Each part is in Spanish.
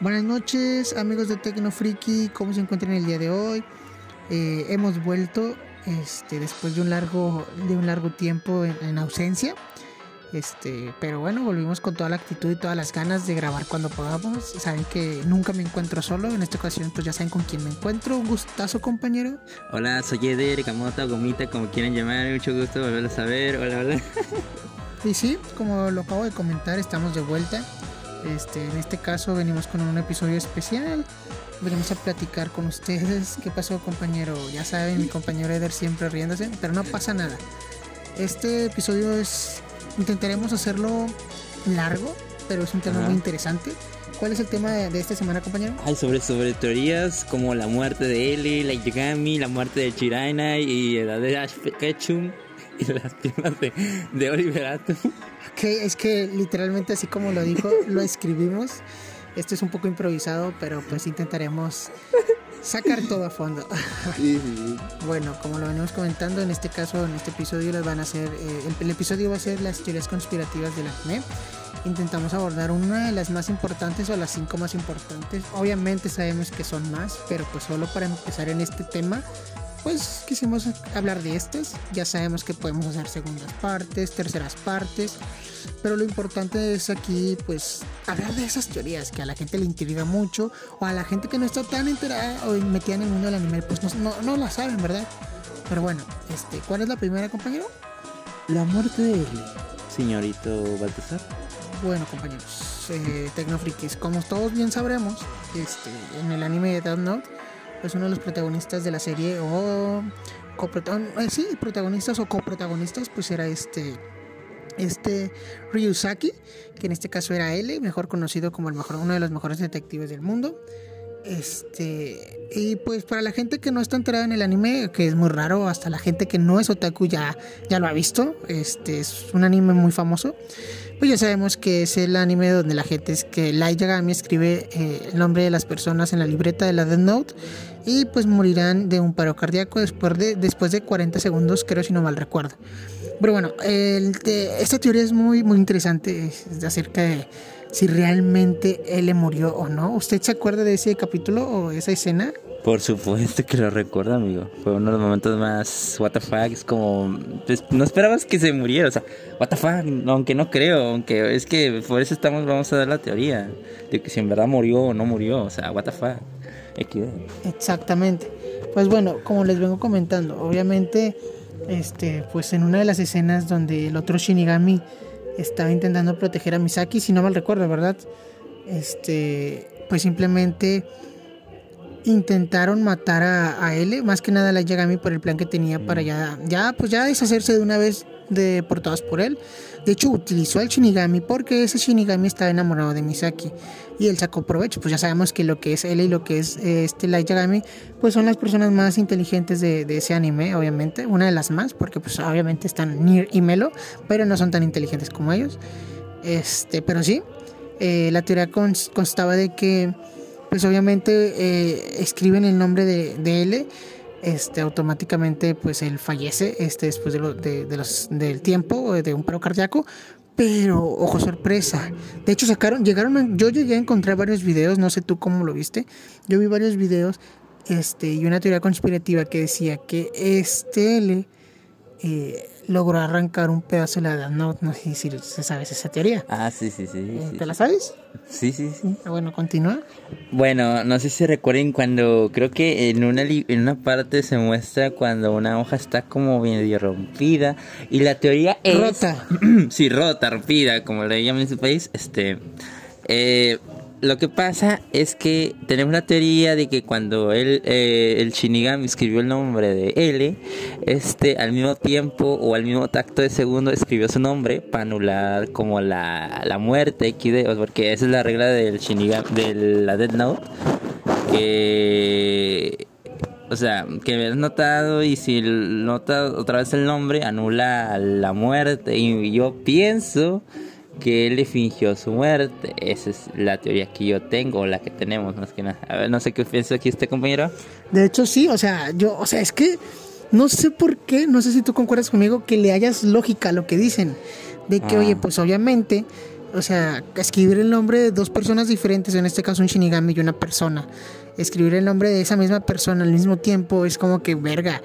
Buenas noches, amigos de Tecno Friki, ¿cómo se encuentran el día de hoy? Eh, hemos vuelto este, después de un largo, de un largo tiempo en, ausencia. Este, pero bueno, volvimos con toda la actitud y todas las ganas de grabar cuando podamos. Saben que nunca me encuentro solo. En esta ocasión, pues ya saben con quién me encuentro. Un gustazo, compañero. Hola, soy Eder, Kamota, Gomita, como quieran llamar. Mucho gusto volverlos a ver. Hola, hola. Y sí, como lo acabo de comentar, estamos de vuelta. Este, en este caso venimos con un episodio especial. Venimos a platicar con ustedes. ¿Qué pasó, compañero? Ya saben, mi compañero Eder siempre riéndose, pero no pasa nada. Este episodio es. Intentaremos hacerlo largo, pero es un tema muy interesante. ¿Cuál es el tema de, esta semana, compañero? Hay sobre, sobre teorías como la muerte de Eli, la Yagami, la muerte de Chiraina y la de Ash Ketchum y las piernas de, de Oliver Atom. es que literalmente así como lo dijo, lo escribimos. Esto es un poco improvisado, pero pues intentaremos sacar todo a fondo. bueno, como lo venimos comentando, en este caso, en este episodio, les van a hacer, eh, el, episodio va a ser las teorías conspirativas del anime. Intentamos abordar una de las más importantes o las cinco más importantes. Obviamente sabemos que son más, pero pues solo para empezar en este tema, pues quisimos hablar de estas. Ya sabemos que podemos hacer segundas partes, terceras partes, pero lo importante es aquí, pues, hablar de esas teorías que a la gente le intriga mucho, o a la gente que no está tan enterada o metida en el mundo del anime, pues no, no, la saben, ¿verdad? Pero bueno, este, ¿cuál es la primera, compañero? La muerte de señorito Baltasar. Bueno, compañeros, eh, Tecnofrikis, como todos bien sabremos, este, en el anime de Death Note, es uno de los protagonistas de la serie o coprotagonistas, eh, sí, protagonistas o coprotagonistas, pues era este este Ryusaki, que en este caso era L, mejor conocido como el mejor, uno de los mejores detectives del mundo. Este, y pues para la gente que no está enterada en el anime, que es muy raro, hasta la gente que no es otaku ya, ya lo ha visto, este es un anime muy famoso. Pues ya sabemos que es el anime donde la gente es que Light Yagami escribe eh, el nombre de las personas en la libreta de la Death Note y pues morirán de un paro cardíaco después de, después de 40 segundos, creo si no mal recuerdo. Pero bueno, esta teoría es muy, muy interesante acerca de si realmente él le murió o no. ¿Usted se acuerda de ese capítulo o esa escena? Por supuesto que lo recuerdo, amigo. Fue uno de los momentos más what the fuck. Es como. Pues, no esperabas que se muriera. O sea, what the fuck. Aunque no creo. Aunque es que por eso estamos. Vamos a dar la teoría. De que si en verdad murió o no murió. O sea, what the fuck. Exactamente. Pues bueno, como les vengo comentando, obviamente. Este, pues en una de las escenas donde el otro Shinigami estaba intentando proteger a Misaki, si no mal recuerdo, ¿verdad? Este, pues simplemente intentaron matar a, a L, más que nada la Yagami por el plan que tenía para ya, ya, pues ya deshacerse de una vez de por él. De hecho, utilizó al Shinigami porque ese Shinigami estaba enamorado de Misaki y él sacó provecho. Pues ya sabemos que lo que es él y lo que es este Light Yagami, pues son las personas más inteligentes de, ese anime, obviamente. Una de las más, porque pues obviamente están Nier y Melo, pero no son tan inteligentes como ellos. Este, pero sí, eh, la teoría constaba de que, pues obviamente eh, escriben el nombre de, de L este, automáticamente pues él fallece este, después de, lo, de, los, del tiempo de un paro cardíaco. Pero, ojo, sorpresa. De hecho, sacaron, llegaron, yo llegué a encontrar varios videos, no sé tú cómo lo viste. Yo vi varios videos este, y una teoría conspirativa que decía que este eh, logró arrancar un pedazo de la no, no sé si se sabes esa teoría. Ah, sí, sí, sí. Eh, ¿Te la sabes? Sí, sí, sí. Ah, bueno, continúa. Bueno, no sé si recuerden cuando creo que en una en una parte se muestra cuando una hoja está como medio rompida y la teoría es rota. sí, rota, rompida, como le llaman en su país, este eh, lo que pasa es que tenemos la teoría de que cuando él, eh, el Shinigami escribió el nombre de L, este al mismo tiempo o al mismo tacto de segundo escribió su nombre para anular como la, la muerte, porque esa es la regla del Shinigami, de la Dead Note, que o sea, que habías notado y si nota otra vez el nombre anula la muerte y yo pienso que él le fingió su muerte. Esa es la teoría que yo tengo, la que tenemos más que nada. A ver, no sé qué piensa aquí este compañero. De hecho, sí, o sea, yo, o sea, es que no sé por qué, no sé si tú concuerdas conmigo, que le hayas lógica a lo que dicen. De que, oye, ah. pues obviamente O sea, escribir el nombre de dos personas diferentes, en este caso un Shinigami y una persona. Escribir el nombre de esa misma persona al mismo tiempo es como que verga.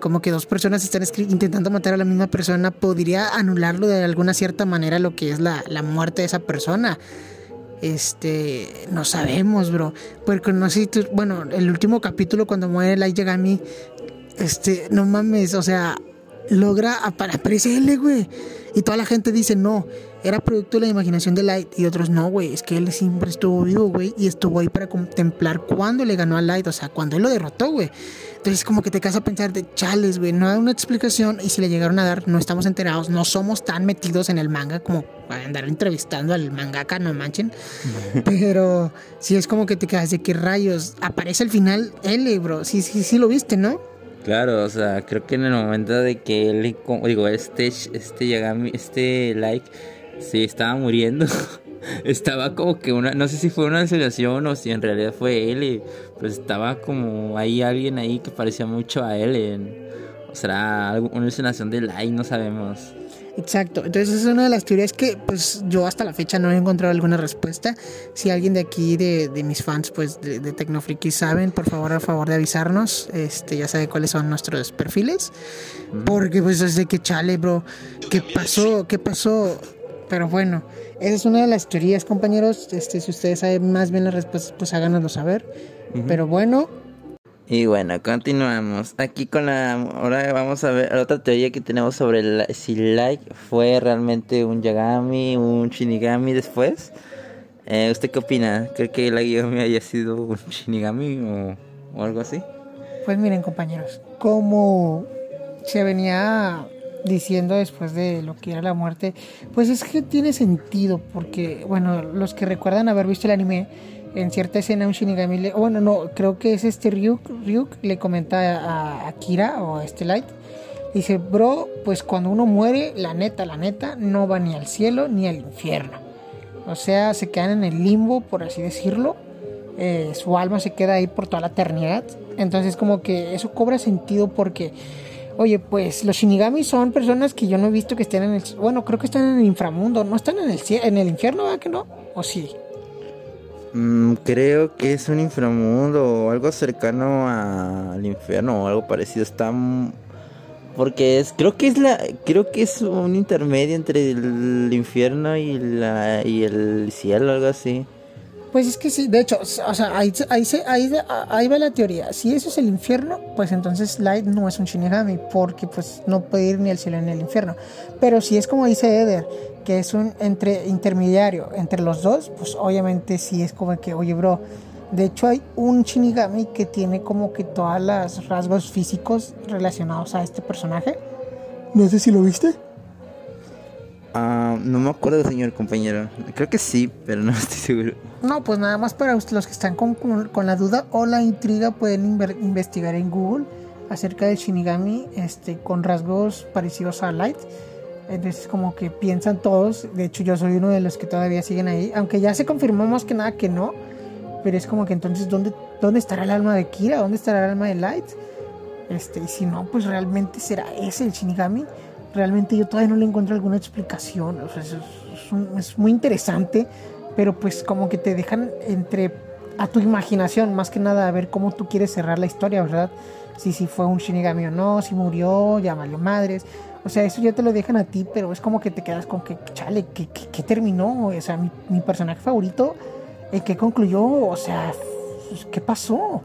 Como que dos personas están intentando matar a la misma persona, podría anularlo de alguna cierta manera lo que es la, la muerte de esa persona. Este, no sabemos, bro. Porque no sé tú, bueno, el último capítulo cuando muere Light Yagami, este, no mames, o sea, logra aparecer él, güey. Y toda la gente dice, no, era producto de la imaginación de Light. Y otros, no, güey, es que él siempre estuvo vivo, güey. Y estuvo ahí para contemplar cuando le ganó a Light, o sea, cuando él lo derrotó, güey. Entonces, como que te quedas a pensar de chales, güey, no hay una explicación. Y si le llegaron a dar, no estamos enterados, no somos tan metidos en el manga como para andar entrevistando al mangaka, no manchen. Pero sí es como que te quedas de qué rayos. Aparece al final L, bro. Sí, sí, sí lo viste, ¿no? Claro, o sea, creo que en el momento de que él, digo, este, este Yagami, este like, sí estaba muriendo. estaba como que una, no sé si fue una alucinación o si en realidad fue él, pues estaba como ahí alguien ahí que parecía mucho a él. o será una alucinación de like, no sabemos. Exacto, entonces es una de las teorías que pues yo hasta la fecha no he encontrado alguna respuesta. Si alguien de aquí, de, de mis fans pues de, de Tecnofriki saben, por favor, a favor de avisarnos, este ya sabe cuáles son nuestros perfiles. Porque pues es de que chale, bro, ¿qué pasó? ¿Qué pasó? Pero bueno, esa es una de las teorías, compañeros. Este, si ustedes saben más bien las respuestas, pues háganoslo saber. Pero bueno, y bueno, continuamos. Aquí con la. Ahora vamos a ver otra teoría que tenemos sobre el, si Like fue realmente un Yagami, un Shinigami después. Eh, ¿Usted qué opina? ¿Cree que el Yagami haya sido un Shinigami o, o algo así? Pues miren, compañeros, como se venía diciendo después de lo que era la muerte, pues es que tiene sentido, porque, bueno, los que recuerdan haber visto el anime en cierta escena un Shinigami, le, bueno, no, creo que es este Ryuk, Ryuk le comenta a, Akira o a este Light, dice, bro, pues cuando uno muere, la neta, la neta, no va ni al cielo ni al infierno. O sea, se quedan en el limbo, por así decirlo. Eh, su alma se queda ahí por toda la eternidad. Entonces como que eso cobra sentido porque, oye, pues los Shinigami son personas que yo no he visto que estén en el... Bueno, creo que están en el inframundo, no están en el, en el infierno, ¿verdad que no? ¿O sí? Mm, creo que es un inframundo o algo cercano al infierno o algo parecido. Está porque es creo que es la creo que es un intermedio entre el infierno y la y el cielo algo así. Pues es que sí, de hecho, o sea, ahí, ahí, ahí, ahí, va la teoría. Si eso es el infierno, pues entonces Light no es un Shinigami, porque pues no puede ir ni al cielo ni al infierno. Pero si es como dice Eder, que es un entre intermediario entre los dos, pues obviamente sí es como que, oye, bro, de hecho hay un Shinigami que tiene como que todos los rasgos físicos relacionados a este personaje. No sé si lo viste. Ah, no me acuerdo, señor compañero. Creo que sí, pero no estoy seguro. No, pues nada más para los que están con, con la duda o la intriga pueden investigar en Google acerca del Shinigami este, con rasgos parecidos a Light. Entonces como que piensan todos, de hecho yo soy uno de los que todavía siguen ahí, aunque ya se confirmó más que nada que no, pero es como que entonces ¿dónde, dónde estará el alma de Kira? ¿Dónde estará el alma de Light? Este, y si no, pues realmente será ese el Shinigami realmente yo todavía no le encuentro alguna explicación. es, muy interesante, pero pues como que te dejan entre a tu imaginación, más que nada a ver cómo tú quieres cerrar la historia, ¿verdad? Si, si fue un Shinigami o no, si murió, ya valió madres. O sea, eso ya te lo dejan a ti, pero es como que te quedas con que, chale, ¿qué, terminó? O sea, mi, mi personaje favorito, ¿en qué concluyó? O sea, ¿qué pasó?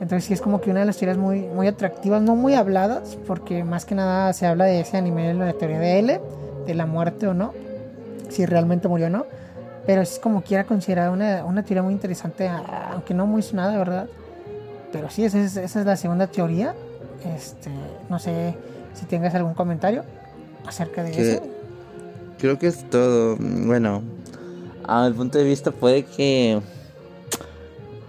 Entonces sí es como que una de las teorías muy, muy atractivas, no muy habladas, porque más que nada se habla de ese anime, la teoría de L, de la muerte o no, si realmente murió o no. Pero es como quiera considerada una, una teoría muy interesante, aunque no muy sonada, ¿verdad? Pero sí, esa es, esa es la segunda teoría. Este, no sé si tengas algún comentario acerca de eso. Creo que es todo. Bueno, a mi punto de vista puede que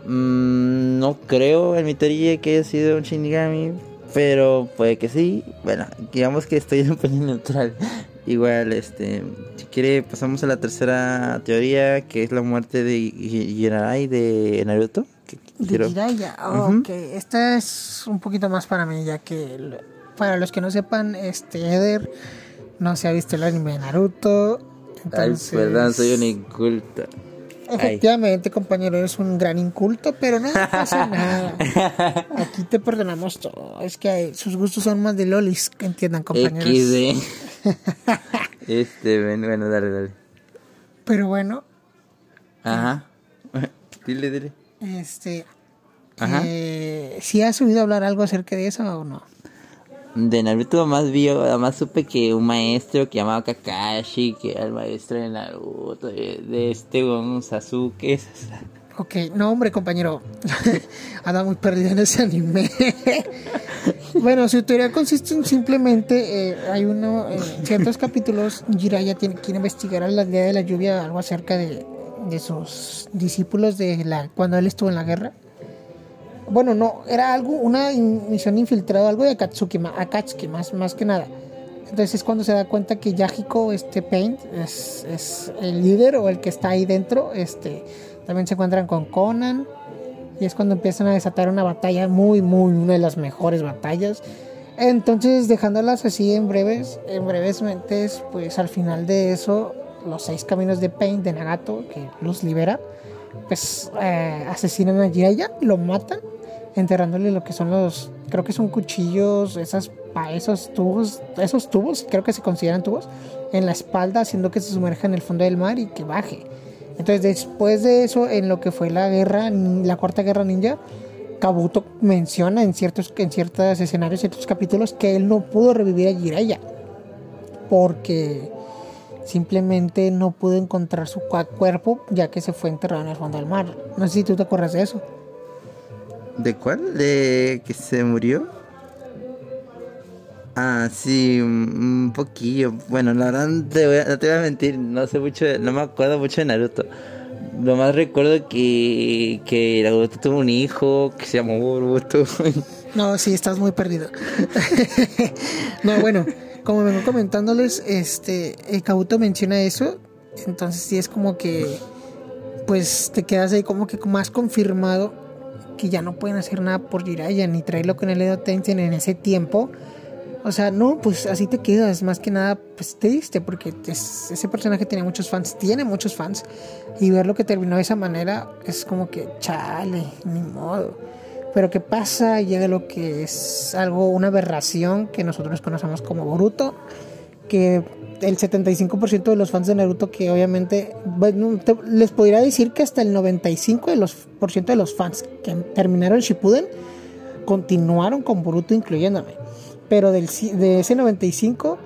Mm, no creo en mi teoría que haya sido un Shinigami, pero puede que sí. Bueno, digamos que estoy en un pelín neutral. Igual, este, si quiere pasamos a la tercera teoría, que es la muerte de Jiraiya de Naruto. De Jiraiya, ok. Esta es un poquito más para mí, ya que para los que no sepan, este Eder no se ha visto el anime de Naruto. Entonces... Ay, perdón, soy un inculto. Efectivamente, compañero, eres un gran inculto, pero no pasa nada. Aquí te perdonamos todo. Es que sus gustos son más de lolis, que entiendan, compañeros. este, bueno, dale, dale. Pero bueno. Ajá. dile, dile. Este. Ajá. Eh, ¿Si has oído hablar algo acerca de eso o no? De Naruto más vio, además supe que un maestro que llamaba Kakashi, que era el maestro de Naruto, de, este Gon Sasuke. Ok, no hombre compañero, anda muy perdido en ese anime. bueno, su teoría consiste en simplemente, eh, hay uno, en ciertos capítulos, Jiraiya tiene, quiere investigar a la aldea de la lluvia algo acerca de, de sus discípulos de la cuando él estuvo en la guerra bueno, no, era algo, una misión infiltrada, algo de Akatsuki, Akatsuki más, más que nada. Entonces es cuando se da cuenta que Yahiko, este Paint, es, es, el líder o el que está ahí dentro. Este, también se encuentran con Conan. Y es cuando empiezan a desatar una batalla muy, muy, una de las mejores batallas. Entonces, dejándolas así en breves, en breves mentes, pues al final de eso, los seis caminos de Paint de Nagato, que los libera, pues eh, asesinan a Jiraiya, lo matan enterrándole lo que son los, creo que son cuchillos, esas, esos tubos, esos tubos, creo que se consideran tubos, en la espalda, haciendo que se sumerja en el fondo del mar y que baje. Entonces, después de eso, en lo que fue la guerra, la cuarta guerra ninja, Kabuto menciona en ciertos, en ciertos escenarios, ciertos capítulos, que él no pudo revivir a Jiraiya. Porque simplemente no pudo encontrar su cuerpo, ya que se fue enterrado en el fondo del mar. No sé si tú te acuerdas de eso. ¿De cuál? ¿De que se murió? Ah, sí, un poquillo. Bueno, la verdad no te, voy a, mentir, no sé mucho, no me acuerdo mucho de Naruto. Lo más recuerdo que, que Naruto tuvo un hijo que se llamó Boruto. No, sí, estás muy perdido. no, bueno, como vengo comentándoles, este, el Kabuto menciona eso, entonces sí es como que, pues te quedas ahí como que más confirmado que ya no pueden hacer nada por Jiraiya ni traerlo con el Edo Tensei en ese tiempo. O sea, no, pues así te quedas, más que nada, pues triste, porque ese personaje tenía muchos fans, tiene muchos fans, y verlo que terminó de esa manera es como que, chale, ni modo. Pero ¿qué pasa? Llega lo que es algo, una aberración que nosotros conocemos como Boruto, que el 75% de los fans de Naruto que obviamente les podría decir que hasta el 95% de los, por ciento de los fans que terminaron Shippuden continuaron con Boruto incluyéndome. Pero del, de ese 95,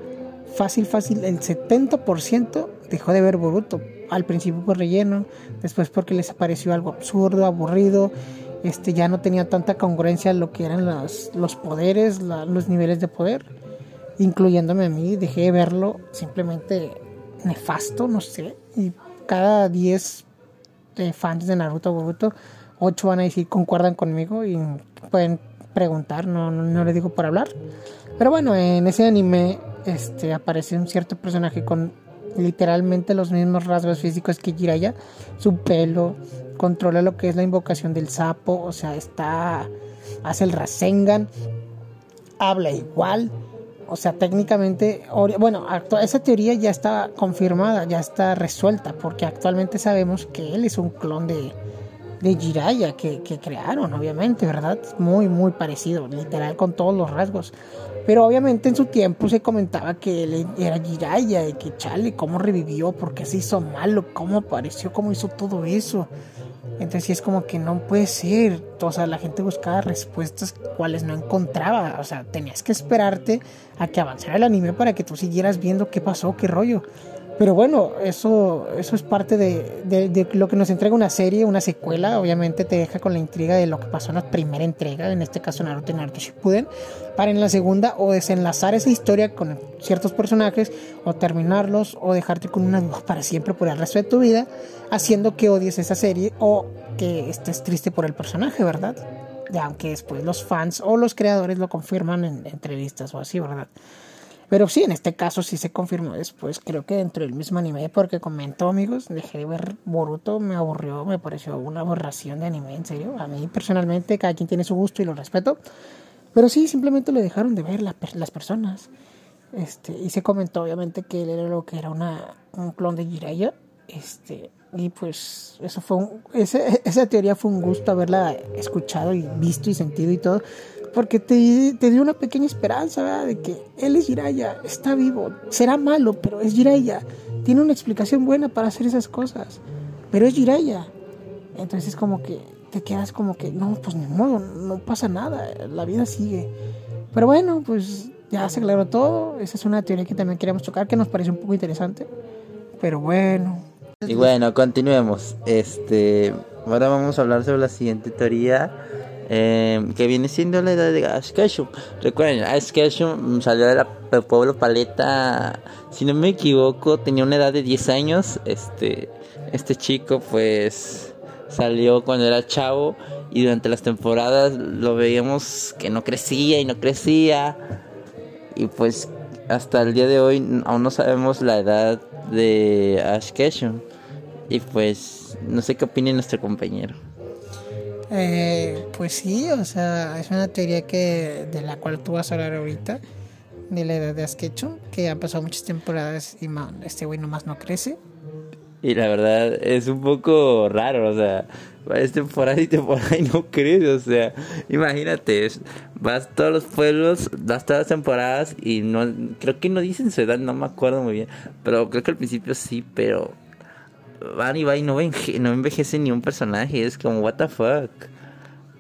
fácil, fácil, el 70% dejó de ver Boruto. Al principio por relleno, después porque les pareció algo absurdo, aburrido, este ya no tenía tanta congruencia lo que eran los, los poderes, los niveles de poder incluyéndome a mí, dejé de verlo simplemente nefasto, no sé. Y cada 10 eh, fans de Naruto Boruto, 8 van a decir concuerdan conmigo y pueden preguntar, no, no, les digo por hablar. Pero bueno, en ese anime este, aparece un cierto personaje con literalmente los mismos rasgos físicos que Jiraiya, su pelo, controla lo que es la invocación del sapo, o sea, está hace el Rasengan, habla igual, o sea, técnicamente, bueno, esa teoría ya está confirmada, ya está resuelta, porque actualmente sabemos que él es un clon de, de que, que crearon, obviamente, ¿verdad? Muy, muy parecido, literal, con todos los rasgos. Pero obviamente en su tiempo se comentaba que él era Jiraiya y que chale, cómo revivió, por qué se hizo malo, cómo apareció, cómo hizo todo eso. Entonces sí es como que no puede ser. O sea, la gente buscaba respuestas cuales no encontraba. O sea, tenías que esperarte a que avanzara el anime para que tú siguieras viendo qué pasó, qué rollo. Pero bueno, eso, eso es parte de, lo que nos entrega una serie, una secuela. Obviamente te deja con la intriga de lo que pasó en la primera entrega, en este caso Naruto y Naruto Shippuden, para en la segunda o desenlazar esa historia con ciertos personajes, o terminarlos, o dejarte con una duda para siempre por el resto de tu vida, haciendo que odies esa serie o que estés triste por el personaje, ¿verdad? Aunque después los fans o los creadores lo confirman en entrevistas o así, ¿verdad? Pero sí, en este caso sí se confirmó después, creo que dentro del mismo anime, porque comentó amigos, dejé de ver Boruto, me aburrió, me pareció una aberración de anime, en serio. A mí personalmente, cada quien tiene su gusto y lo respeto. Pero sí, simplemente lo dejaron de ver las personas. Este, y se comentó obviamente que él era lo que era una, un clon de Jiraiya. Este, y pues eso fue ese, esa teoría fue un gusto haberla escuchado y visto y sentido y todo. Porque te, te dio una pequeña esperanza, ¿verdad? De que él es Jiraiya, está vivo, será malo, pero es Jiraiya. Tiene una explicación buena para hacer esas cosas, pero es Jiraiya. Entonces es como que te quedas como que, no, pues ni modo, no pasa nada, la vida sigue. Pero bueno, pues ya se aclaró todo. Esa es una teoría que también queríamos tocar, que nos parece un poco interesante. Pero bueno. Y bueno, continuemos. Este, ahora vamos a hablar sobre la siguiente teoría. Eh, que viene siendo la edad de Ash Ketchum. Recuerden, Ash Ketchum salió del pueblo Paleta, si no me equivoco, tenía una edad de 10 años. Este, este chico, pues, salió cuando era chavo y durante las temporadas lo veíamos que no crecía y no crecía. Y pues, hasta el día de hoy aún no sabemos la edad de Ash Ketchum. Y pues, no sé qué opina nuestro compañero. Eh, pues sí, o sea, es una teoría que de la cual tú vas a hablar ahorita, de la edad de Asketchum, que han pasado muchas temporadas y este güey nomás no crece. Y la verdad es un poco raro, o sea, es temporada y temporada y no crece, o sea, imagínate, vas a todos los pueblos, vas todas las temporadas y no, creo que no dicen su edad, no me acuerdo muy bien, pero creo que al principio sí, pero van y va y no, enveje, no envejece ni un personaje, es como, what the fuck.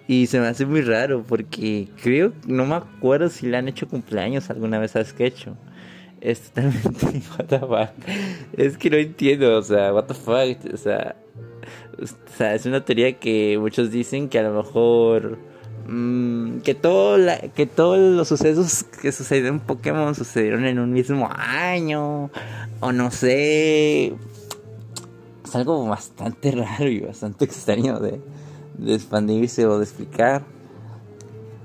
Y se me hace muy raro porque creo, no me acuerdo si le han hecho cumpleaños alguna vez a Sketch. Es totalmente, what the fuck. Es que no entiendo, o sea, what the fuck. O sea, es una teoría que muchos dicen que a lo mejor. Mmm, que, todo que todos los sucesos que sucedieron en Pokémon sucedieron en un mismo año. O no sé algo bastante raro y bastante extraño de, de, expandirse o de explicar.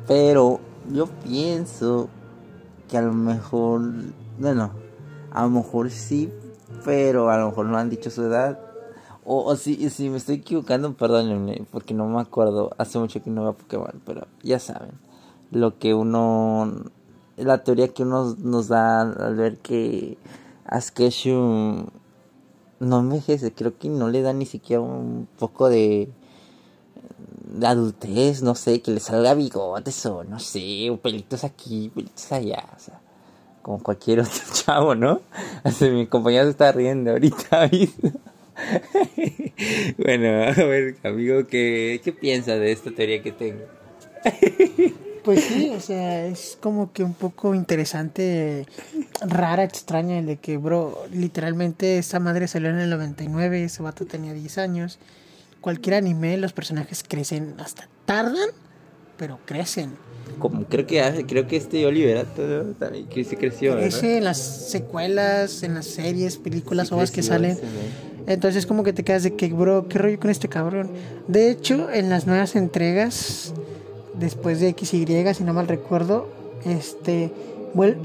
Pero yo pienso que a lo mejor, bueno, a lo mejor sí, pero a lo mejor no han dicho su edad. O, o si, me estoy equivocando, perdónenme, porque no me acuerdo, hace mucho que no veo Pokémon, pero ya saben, lo que uno, la teoría que uno nos da al ver que Askeshu no envejece, creo que no le da ni siquiera un poco de, de adultez, no sé, que le salga bigotes o no sé, pelitos aquí, pelitos allá, o sea, como cualquier otro chavo, ¿no? Así, mi compañero se está riendo ahorita bueno, a ver, amigo, ¿qué, qué piensa de esta teoría que tengo? Pues sí, o sea, es como que un poco interesante, rara, extraña, el de que, bro, literalmente esa madre salió en el 99, ese vato tenía 10 años. Cualquier anime, los personajes crecen, hasta tardan, pero crecen. Como creo que creo que este Oliverato también que se creció. Crece ¿verdad? en las secuelas, en las series, películas, sí, ovas que salen. Sí, Entonces como que te quedas de que, bro, ¿qué rollo con este cabrón? De hecho, en las nuevas entregas después de X y Y, si no mal recuerdo, este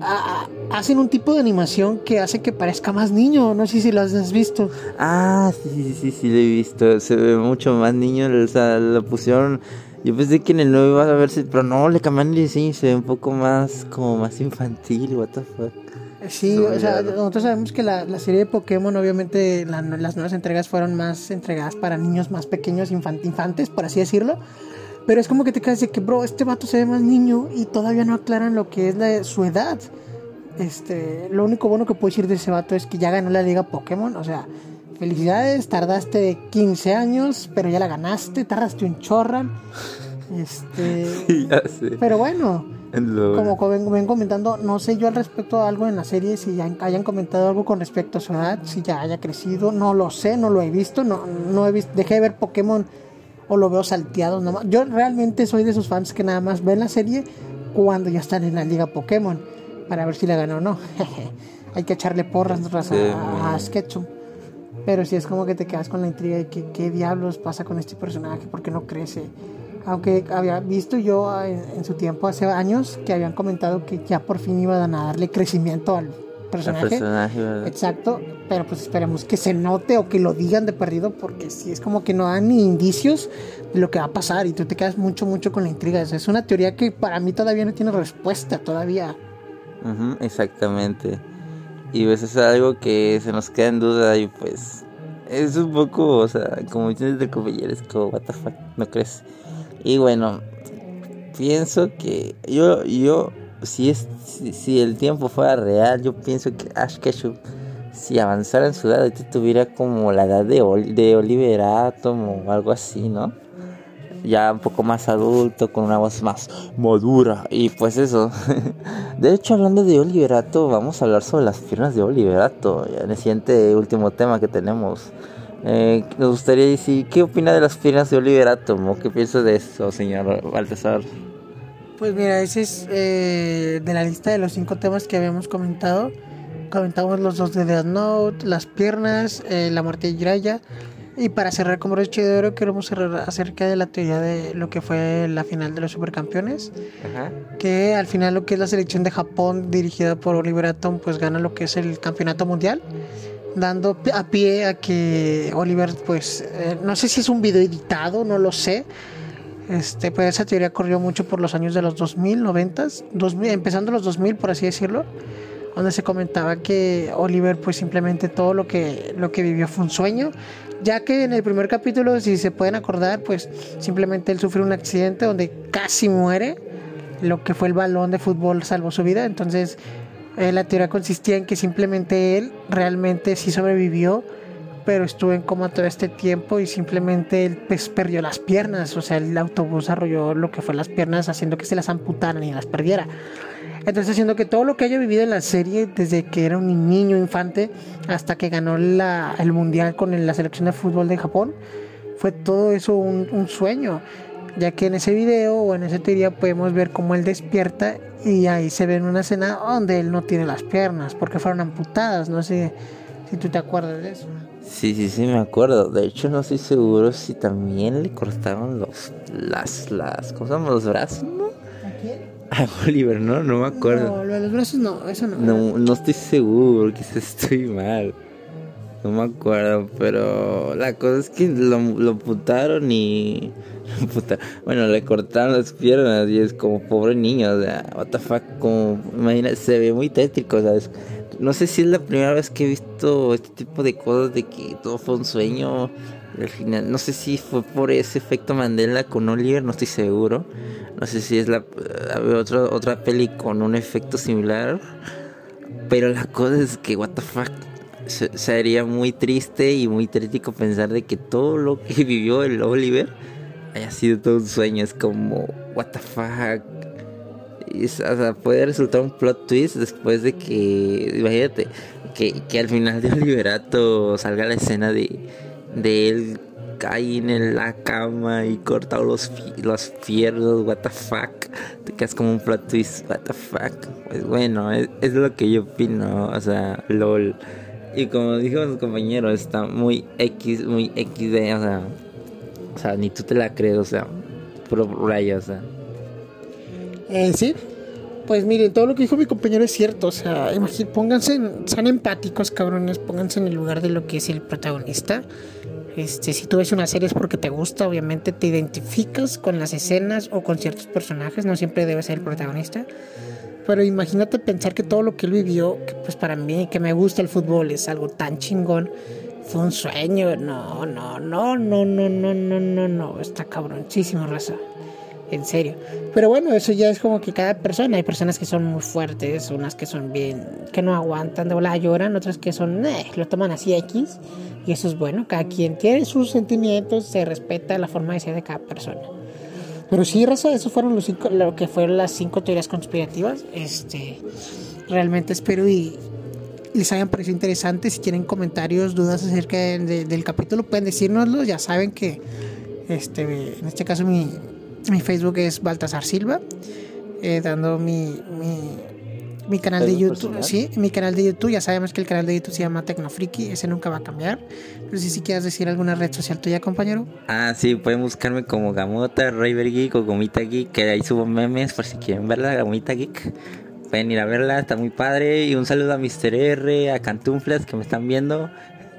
a, a, hacen un tipo de animación que hace que parezca más niño, no sé si lo has visto. Ah, sí, sí, sí, sí, lo he visto, se ve mucho más niño, o sea, lo pusieron, yo pensé que en el nuevo iba a verse, pero no, le cambiaron el diseño y se ve un poco más, como más infantil, what the fuck. Sí, no, o sea, no. nosotros sabemos que la, la, serie de Pokémon, obviamente, la, las nuevas entregas fueron más entregadas para niños más pequeños, infant, infantes, por así decirlo. Pero es como que te quedas de que, bro, este vato se ve más niño y todavía no aclaran lo que es la, su edad. Este, lo único bueno que puedo decir de ese vato es que ya ganó la liga Pokémon. O sea, felicidades, tardaste 15 años, pero ya la ganaste, tardaste un chorran. Este, sí, ya sé. Pero bueno, como ven, ven, comentando, no sé yo al respecto de algo en la serie, si ya hayan comentado algo con respecto a su edad, si ya haya crecido, no lo sé, no lo he visto, no, no he visto, dejé de ver Pokémon o lo veo salteado nomás. Yo realmente soy de esos fans que nada más ven la serie cuando ya están en la liga Pokémon para ver si la ganó o no. Hay que echarle porras sí, a, a Sketchum. Pero si sí es como que te quedas con la intriga de que qué diablos pasa con este personaje, porque no crece. Aunque había visto yo en, en, su tiempo, hace años, que habían comentado que ya por fin iban a darle crecimiento al personaje. personaje Exacto, pero pues esperemos que se note o que lo digan de perdido, porque si es como que no dan ni indicios de lo que va a pasar y tú te quedas mucho, mucho con la intriga. O sea, es una teoría que para mí todavía no tiene respuesta, todavía. Uh -huh, exactamente. Y pues es algo que se nos queda en duda y pues es un poco, o sea, como dices de compañeros, como, what the fuck, ¿no crees? Y bueno, pienso que yo, yo, si, es, si, el tiempo fuera real, yo pienso que Ash Ketchum, si avanzara en su edad, tuviera como la edad de, de Oliver Atom o algo así, ¿no? Ya un poco más adulto, con una voz más madura. Y pues eso. de hecho, hablando de Oliverato, vamos a hablar sobre las piernas de Oliverato. En el siguiente último tema que tenemos. Eh, nos gustaría decir, ¿qué opina de las piernas de Oliver Atom? ¿Qué piensa de eso, señor Baltasar? Pues mira, ese es eh, de la lista de los cinco temas que habíamos comentado. Comentamos los dos de Death Note, las piernas, eh, la muerte de Jiraiya. Y para cerrar como broche de oro, queremos cerrar acerca de la teoría de lo que fue la final de los supercampeones. Que al final lo que es la selección de Japón dirigida por Oliver Atom, pues gana lo que es el campeonato mundial dando a pie a que Oliver, pues, eh, no sé si es un video editado, no lo sé. Este, pues esa teoría corrió mucho por los años de los 2000, 90, 2000, empezando los 2000, por así decirlo, donde se comentaba que Oliver, pues simplemente todo lo que, lo que vivió fue un sueño, ya que en el primer capítulo, si se pueden acordar, pues simplemente él sufrió un accidente donde casi muere, lo que fue el balón de fútbol salvó su vida, entonces eh, la teoría consistía en que simplemente él realmente sí sobrevivió, pero estuvo en coma todo este tiempo y simplemente él pues, perdió las piernas. O sea, el autobús arrolló lo que fue las piernas, haciendo que se las amputaran y las perdiera. Entonces, haciendo que todo lo que haya vivido en la serie, desde que era un niño infante hasta que ganó la, el mundial con la selección de fútbol de Japón, fue todo eso un, un sueño ya que en ese video o en esa teoría podemos ver cómo él despierta y ahí se ve en una escena donde él no tiene las piernas porque fueron amputadas, no sé si tú te acuerdas de eso. Sí, sí, sí, me acuerdo. De hecho, no estoy seguro si también le cortaron los, las, las, ¿cómo Los brazos, ¿no? ¿A quién? A Oliver, ¿no? No me acuerdo. No, lo de los brazos no, eso no. No, no estoy seguro, quizás estoy mal. No me acuerdo, pero la cosa es que lo, lo amputaron y bueno, le cortaron las piernas y es como pobre niño, o sea, what the fuck, como, imagina, se ve muy tétrico, ¿sabes? No sé si es la primera vez que he visto este tipo de cosas de que todo fue un sueño. Al final, no sé si fue por ese efecto Mandela con Oliver, no estoy seguro. No sé si es la otra otra peli con un efecto similar. Pero la cosa es que what the fuck sería muy triste y muy trítico pensar de que todo lo que vivió el Oliver haya sido todo un sueño. Es como, what the fuck. O sea, puede resultar un plot twist después de que, imagínate, que, que al final del liberato salga la escena de, de él cae en la cama y cortado los, los fierros, what the fuck. Te quedas como un plot twist, what the fuck. Pues bueno, es, es lo que yo opino, o sea, lol. Y como dijo su compañero, está muy X, muy XD, o sea, o sea, ni tú te la crees, o sea, puro rayo, o sea. Eh, sí, pues miren, todo lo que dijo mi compañero es cierto, o sea, pónganse, sean empáticos, cabrones, pónganse en el lugar de lo que es el protagonista. Este, si tú ves una serie es porque te gusta, obviamente te identificas con las escenas o con ciertos personajes, no siempre debe ser el protagonista. Pero imagínate pensar que todo lo que él vivió, que pues para mí, que me gusta el fútbol, es algo tan chingón fue un sueño. No, no, no, no, no, no, no, no, no. Está cabroncísimo, raza. En serio. Pero bueno, eso ya es como que cada persona. Hay personas que son muy fuertes, unas que son bien, que no aguantan de volar, lloran, otras que son, eh, lo toman así X. Y eso es bueno. Cada quien tiene sus sentimientos, se respeta la forma de ser de cada persona. Pero sí, raza, eso fueron los cinco, lo que fueron las cinco teorías conspirativas. Este, realmente espero y, les hayan parecido interesantes. Si tienen comentarios, dudas acerca del capítulo, pueden decírnoslo. Ya saben que este, en este caso mi, mi Facebook es Baltasar Silva, eh, dando mi, mi, canal de YouTube. Sí, mi canal de YouTube. Ya sabemos que el canal de YouTube se llama Tecnofriki, ese nunca va a cambiar. No sé si quieres decir alguna red social tuya, compañero. Ah, sí, pueden buscarme como Gamota, River Geek o Gomita Geek, que ahí subo memes por si quieren verla, Gamita Geek pueden ir a verla, está muy padre. Y un saludo a Mr. R, a Cantunflas que me están viendo,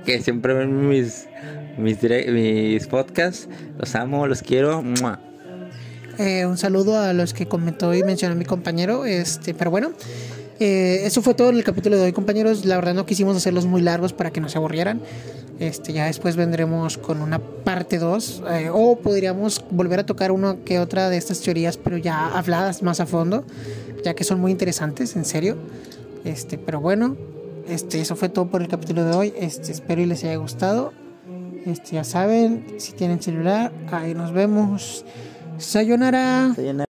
que siempre ven mis, mis, mis podcasts. Los amo, los quiero. Eh, un saludo a los que comentó y mencionó mi compañero. Este, pero bueno, Eh, eso fue todo en el capítulo de hoy, compañeros. La verdad no quisimos hacerlos muy largos para que no se aburrieran. Este, ya después vendremos con una parte 2 eh, o podríamos volver a tocar una que otra de estas teorías, pero ya habladas más a fondo, ya que son muy interesantes, en serio. Este, pero bueno, este, eso fue todo por el capítulo de hoy. Este, espero y les haya gustado. Este, ya saben, si tienen celular, ahí nos vemos. Sayonara.